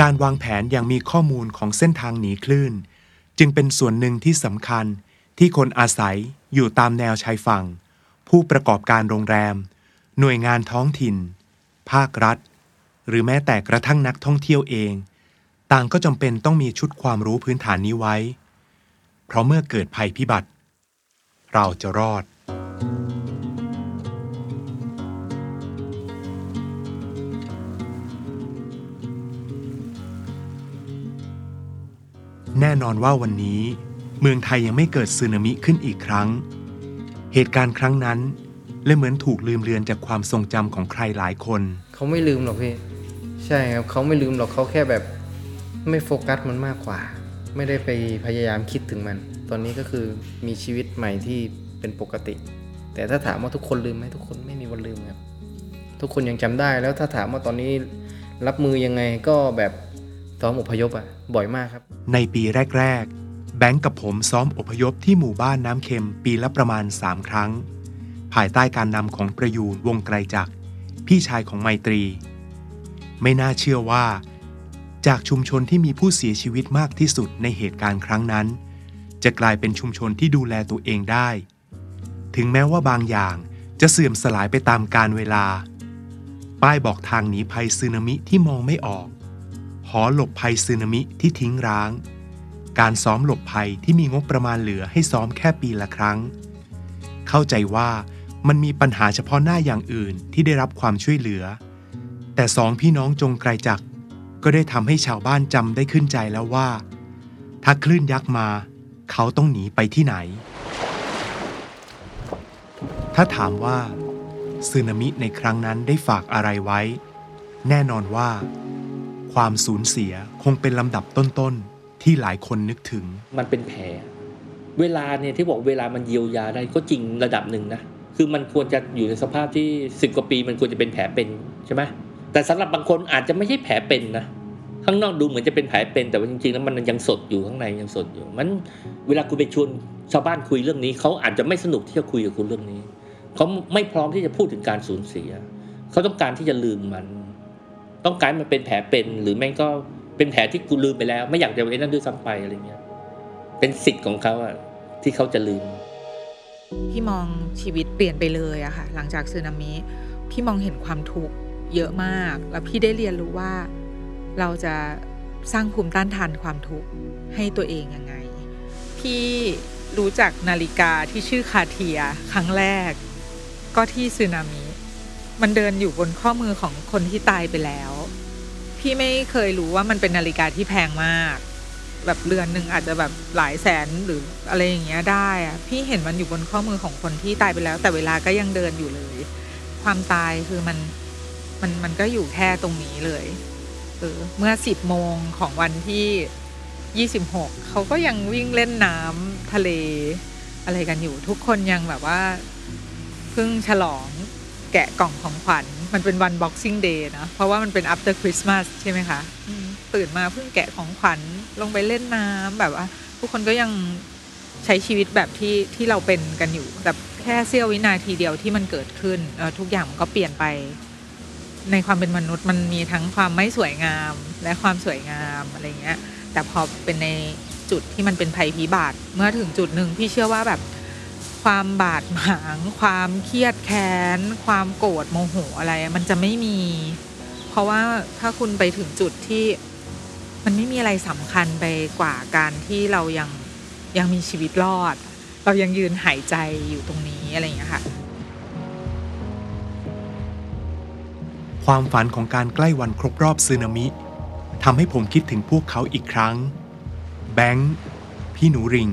การวางแผนอย่างมีข้อมูลของเส้นทางหนีคลื่น จึงเป็นส่วนหนึ่งที่สำคัญที่คนอาศัยอยู่ตามแนวชายฝั่ง ผู้ประกอบการโรงแรม หน่วยงานท้องถิ่น ภาครัฐ หรือแม้แต่กระทั่งนักท่องเที่ยวเอง ต่างก็จำเป็นต้องมีชุดความรู้พื้นฐานนี้ไว้ เพราะเมื่อเกิดภัยพิบัติ เราจะรอด แน่นอนว่าวันนี้ เมืองไทยยังไม่เกิดสึนามิขึ้นอีกครั้ง เหตุการณ์ครั้งนั้นเลยเหมือนถูกลืมเลือนจากความทรงจำของใครหลายคน เขาไม่ลืมหรอกพี่ใช่ครับเขาไม่ลืมหรอกเขาแค่แบบไม่โฟกัสมันมากกว่า ไม่ได้ไปพยายามคิดถึงมัน ตอนนี้ก็คือมีชีวิตใหม่ที่เป็นปกติ แต่ถ้าถามว่าทุกคนลืมไหมทุกคนไม่มีวันลืมครับทุกคนยังจำได้แล้วถ้าถามว่าตอนนี้รับมือยังไงก็แบบ ซ้อมอพยพอะบ่อยมากครับ ในปีแรก ๆ แบงก์กับผมซ้อมอพยพที่หมู่บ้านน้ำเค็มปีละประมาณ 3 ครั้ง ภายใต้การนำของประยูนวงไกลจักรพี่ชายของไมตรี ไม่น่าเชื่อว่า จากชุมชนที่มีผู้เสียชีวิตมากที่สุดในเหตุการณ์ครั้งนั้น จะกลายเป็นชุมชนที่ดูแลตัวเองได้ ถึงแม้ว่าบางอย่างจะเสื่อมสลายไปตามกาลเวลา ป้ายบอกทางหนีภัยสึนามิที่มองไม่ออก หอหลบภัยสึนามิที่ทิ้งร้าง การซ้อมหลบภัยที่มีงบประมาณเหลือให้ซ้อมแค่ปีละครั้ง เข้าใจว่ามันมีปัญหาเฉพาะหน้าอย่างอื่นที่ได้รับความช่วยเหลือ แต่สองพี่น้องจงไกลจักก็ได้ทำให้ชาวบ้านจำได้ขึ้นใจแล้วว่า ถ้าคลื่นยักษ์มา เขาต้องหนีไปที่ไหน ถ้าถามว่าสึนามิในครั้งนั้นได้ฝากอะไรไว้ แน่นอนว่า ความสูญเสียคงเป็นลำดับต้นๆ ที่หลายคนนึกถึง มันเป็นแผล เวลาเนี่ยที่บอกเวลามันเยียวยาได้ก็จริงระดับหนึ่งนะ คือมันควรจะอยู่ในสภาพที่สิบกว่าปี มันควรจะเป็นแผลเป็นใช่ไหมแต่สำหรับบางคนอาจจะไม่ใช่แผลเป็นนะข้างนอกดูเหมือนจะเป็นแผลเป็น แต่ว่าจริงๆแล้วมันยังสดอยู่ข้างในยังสดอยู่ มันเวลาคุณไปชวนชาวบ้านคุยเรื่องนี้เขาอาจจะไม่สนุกที่จะคุยกับคุณเรื่องนี้เขาไม่พร้อมที่จะพูดถึงการสูญเสียเขาต้องการที่จะลืมมัน ต้องการมันเป็นแผลเป็นหรือแม่งก็เป็นแผลที่กูลืมไปแล้ว ไม่อยากจะไอ้นั่นด้วยซ้ำไปอะไรเงี้ย เป็นสิทธิ์ของเขาอะที่เขาจะลืม พี่มองชีวิตเปลี่ยนไปเลยอะค่ะ หลังจากสึนามิพี่มองเห็นความทุกข์เยอะมาก แล้วพี่ได้เรียนรู้ว่าเราจะสร้างภูมิต้านทานความทุกข์ให้ตัวเองยังไง พี่รู้จักนาฬิกาที่ชื่อคาเทียครั้งแรก ก็ที่สึนามิ มันเดินอยู่บนข้อมือของคนที่ตายไปแล้ว พี่ไม่เคยรู้ว่ามันเป็นนาฬิกาที่แพงมาก แบบเรือนหนึ่งอาจจะแบบหลายแสนหรืออะไรอย่างเงี้ยได้อะพี่เห็นมันอยู่บนข้อมือของคนที่ตายไปแล้ว แต่เวลาก็ยังเดินอยู่เลย ความตายคือมันมันมันก็อยู่แค่ตรงนี้เลยเออเมื่อสิบโมงของวันที่ยี่สิบหกเขาก็ยังวิ่งเล่นน้ำทะเล อะไรกันอยู่ทุกคนยังแบบว่าเพิ่งฉลอง แกะกล่องของขวัญ มันเป็นวัน Boxing Day นะเพราะว่ามันเป็น after Christmas ใช่ไหมคะตื่นมาเพิ่งแกะของขวัญลงไปเล่นน้ำแบบว่าทุกคนก็ยังใช้ชีวิตแบบที่ที่เราเป็นกันอยู่ แต่แค่เสี้ยววินาทีเดียวที่มันเกิดขึ้นทุกอย่างมันก็เปลี่ยนไป ในความเป็นมนุษย์มันมีทั้งความไม่สวยงามและความสวยงามอะไรเงี้ย แต่พอเป็นในจุดที่มันเป็นภัยพิบัติเมื่อถึงจุดหนึ่งพี่เชื่อว่าแบบ ความบาดหมาง ความเครียดแค้น ความโกรธโมโหอะไร มันจะไม่มี เพราะว่าถ้าคุณไปถึงจุดที่มันไม่มีอะไรสำคัญไปกว่าการที่เรายังยังมีชีวิตรอด เรายังยืนหายใจอยู่ตรงนี้อะไรอย่างเงี้ค่ะ ความฝันของการใกล้วันครบรอบสึนามิทำให้ผมคิดถึงพวกเขาอีกครั้ง แบงค์ พี่หนูริง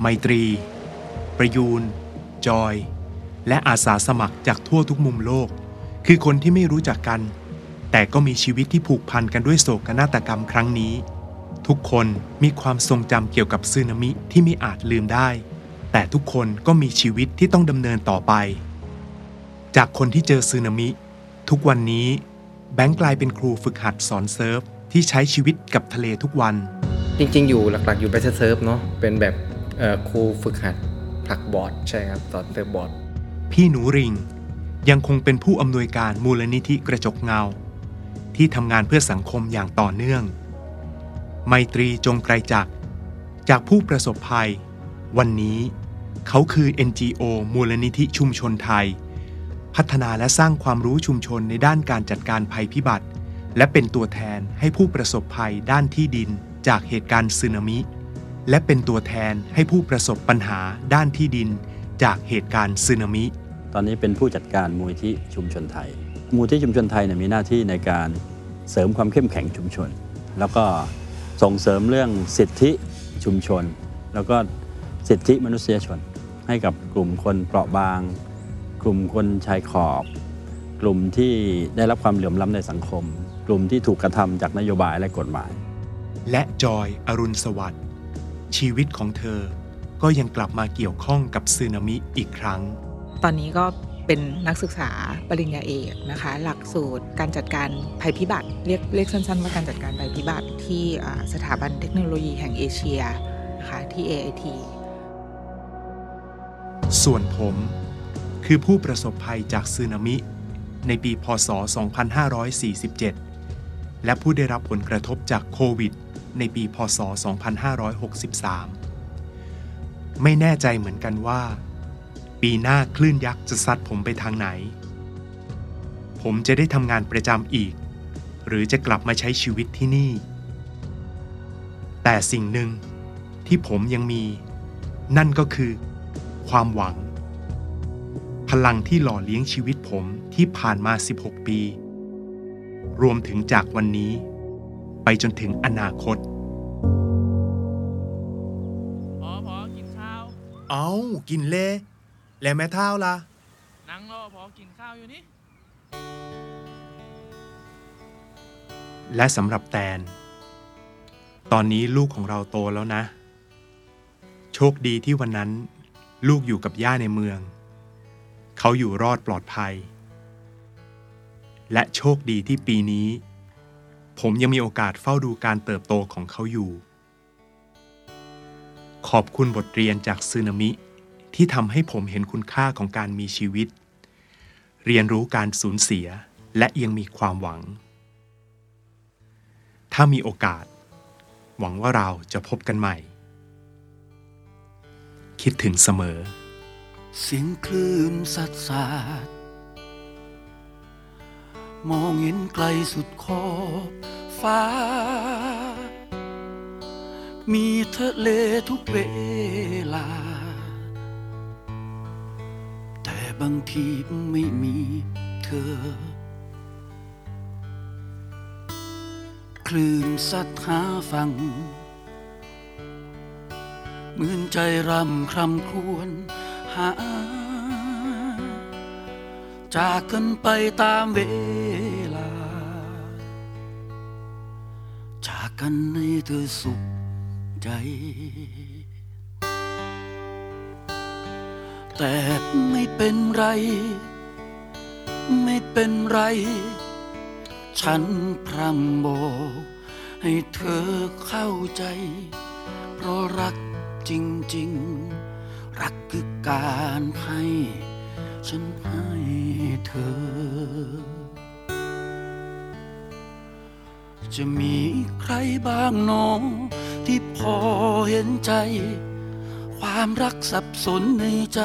ไมตรี ประยูน จอย และอาสาสมัครจากทั่วทุกมุมโลก คือคนที่ไม่รู้จักกัน แต่ก็มีชีวิตที่ผูกพันกันด้วยโศกนาฏกรรมครั้งนี้ ทุกคนมีความทรงจำเกี่ยวกับสึนามิที่ไม่อาจลืมได้ แต่ทุกคนก็มีชีวิตที่ต้องดำเนินต่อไป จากคนที่เจอสึนามิ ทุกวันนี้ แบงค์กลายเป็นครูฝึกหัดสอนเซิร์ฟที่ใช้ชีวิตกับทะเลทุกวัน จริงๆ อยู่หลักๆ อยู่ไปเซิร์ฟเนาะเป็นแบบครูฝึกหัด ผลักบอร์ดใช่ครับสอนเซิร์ฟบอร์ด พี่หนูหริ่ง ยังคงเป็นผู้อำนวยการมูลนิธิกระจกเงา ที่ทำงานเพื่อสังคมอย่างต่อเนื่อง ไมตรีจงไกรจักรจากผู้ประสบภัย วันนี้เขาคือ NGO มูลนิธิชุมชนไทย พัฒนาและสร้างความรู้ชุมชนในด้านการจัดการภัยพิบัติ และเป็นตัวแทนให้ผู้ประสบภัยด้านที่ดินจากเหตุการณ์สึนามิ และเป็นตัวแทนให้ผู้ประสบปัญหาด้านที่ดิน จากเหตุการณ์สึนามิ ตอนนี้เป็นผู้จัดการมูลที่ชุมชนไทย มูลที่ชุมชนไทยเนี่ยมีหน้าที่ในการเสริมความเข้มแข็งชุมชน แล้วก็ส่งเสริมเรื่องสิทธิชุมชน แล้วก็สิทธิมนุษยชน ให้กับกลุ่มคนเปราะบาง กลุ่มคนชายขอบ กลุ่มที่ได้รับความเหลื่อมล้ำในสังคม กลุ่มที่ถูกกระทำจากนโยบายและกฎหมาย และจอยอรุณสวัสดิ์ ชีวิตของเธอ ก็ยังกลับมาเกี่ยวข้องกับสึนามิอีกครั้ง ตอนนี้ก็เป็นนักศึกษาปริญญาเอกนะคะ หลักสูตรการจัดการภัยพิบัติ เรียกเรียกสั้นๆว่าการจัดการภัยพิบัติ ที่อ่าสถาบันเทคโนโลยีแห่งเอเชียนะคะที่ AIT ส่วนผมคือผู้ประสบภัยจากสึนามิ ในปี พศ 2547 และผู้ได้รับผลกระทบจากโควิด ในปีพศ 2563 ไม่แน่ใจเหมือนกันว่า ปีหน้าคลื่นยักษ์จะซัดผมไปทางไหน ผมจะได้ทำงานประจำอีก หรือจะกลับมาใช้ชีวิตที่นี่ แต่สิ่งหนึ่งที่ผมยังมี นั่นก็คือ ความหวัง พลังที่หล่อเลี้ยงชีวิตผมที่ผ่านมา 16 ปี รวมถึงจากวันนี้ ไปจนถึงอนาคต พอพอกินข้าว เอากินเล่แล้วแม่เท่าล่ะ นั่งรอพอกินข้าวอยู่นี่ และสำหรับแตน ตอนนี้ลูกของเราโตแล้วนะ โชคดีที่วันนั้น ลูกอยู่กับย่าในเมือง เขาอยู่รอดปลอดภัย และโชคดีที่ปีนี้ ผมยังมีโอกาสเฝ้าดูการเติบโตของเขาอยู่ ขอบคุณบทเรียนจากซึนามิที่ทำให้ผมเห็นคุณค่าของการมีชีวิต เรียนรู้การสูญเสียและยังมีความหวัง ถ้ามีโอกาส หวังว่าเราจะพบกันใหม่ คิดถึงเสมอ เสียงคลื่นสัดสาด มองเห็นไกลสุดขอบฟ้า มีทะเลทุกเวลา แต่บางทีไม่มีเธอ คลื่นสัดหาฟัง เหมือนใจรำครำครวญหา จากกันไปตามเวลา จากกันให้เธอสุขใจ แต่ไม่เป็นไร ไม่เป็นไร ฉันพร่ำบอกให้เธอเข้าใจ เพราะรักจริง ๆ รักคือการให้ ฉันให้เธอ จะมีใครบ้างน้อง ที่พอเห็นใจ ความรักสับสนในใจ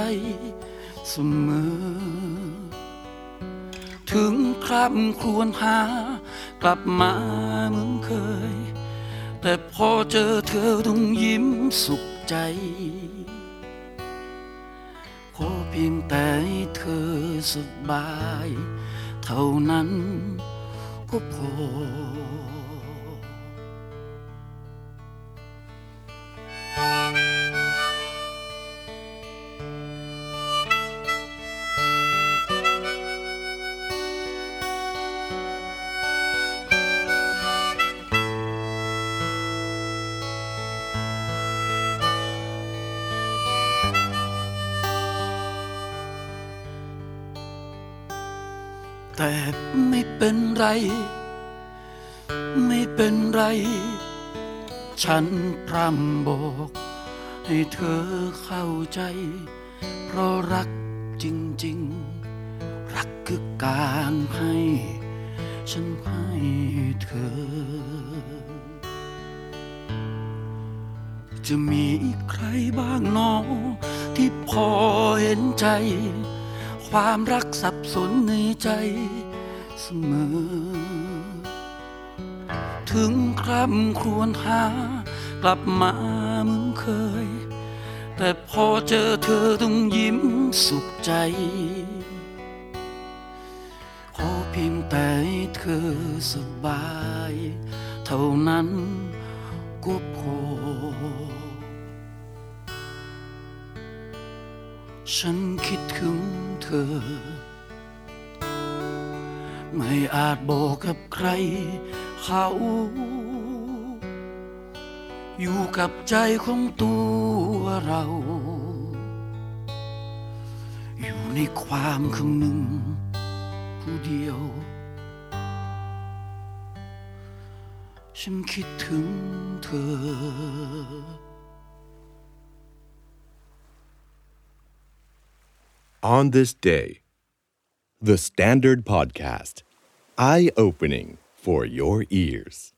เสมอ ถึงคร่ำครวญหากลับมาเหมือนเคย แต่พอเจอเธอต้องยิ้มสุขใจ พียงแต่ให้เธอสบาย เท่านั้นก็พอ ฉันพร่ำบอก ให้เธอเข้าใจ เพราะรักจริง ๆ รักคือการให้ ฉันให้เธอ จะมีใครบ้างนอที่พอเห็นใจ ความรักสับสนในใจเสมอ ถึงคร่ำครวญหากลับมาเหมือนเคย แต่พอเจอเธอต้องยิ้มสุขใจ ขอเพียงแต่เธอสบาย เท่านั้นก็พอ ฉันคิดถึงเธอ ไม่อาจบอกกับใคร เขา อยู่กับใจของตัวเรา อยู่ในความคำหนึ่งผู้เดียว ฉันคิดถึงเธอ On this day, the Standard Podcast, eye opening for your ears.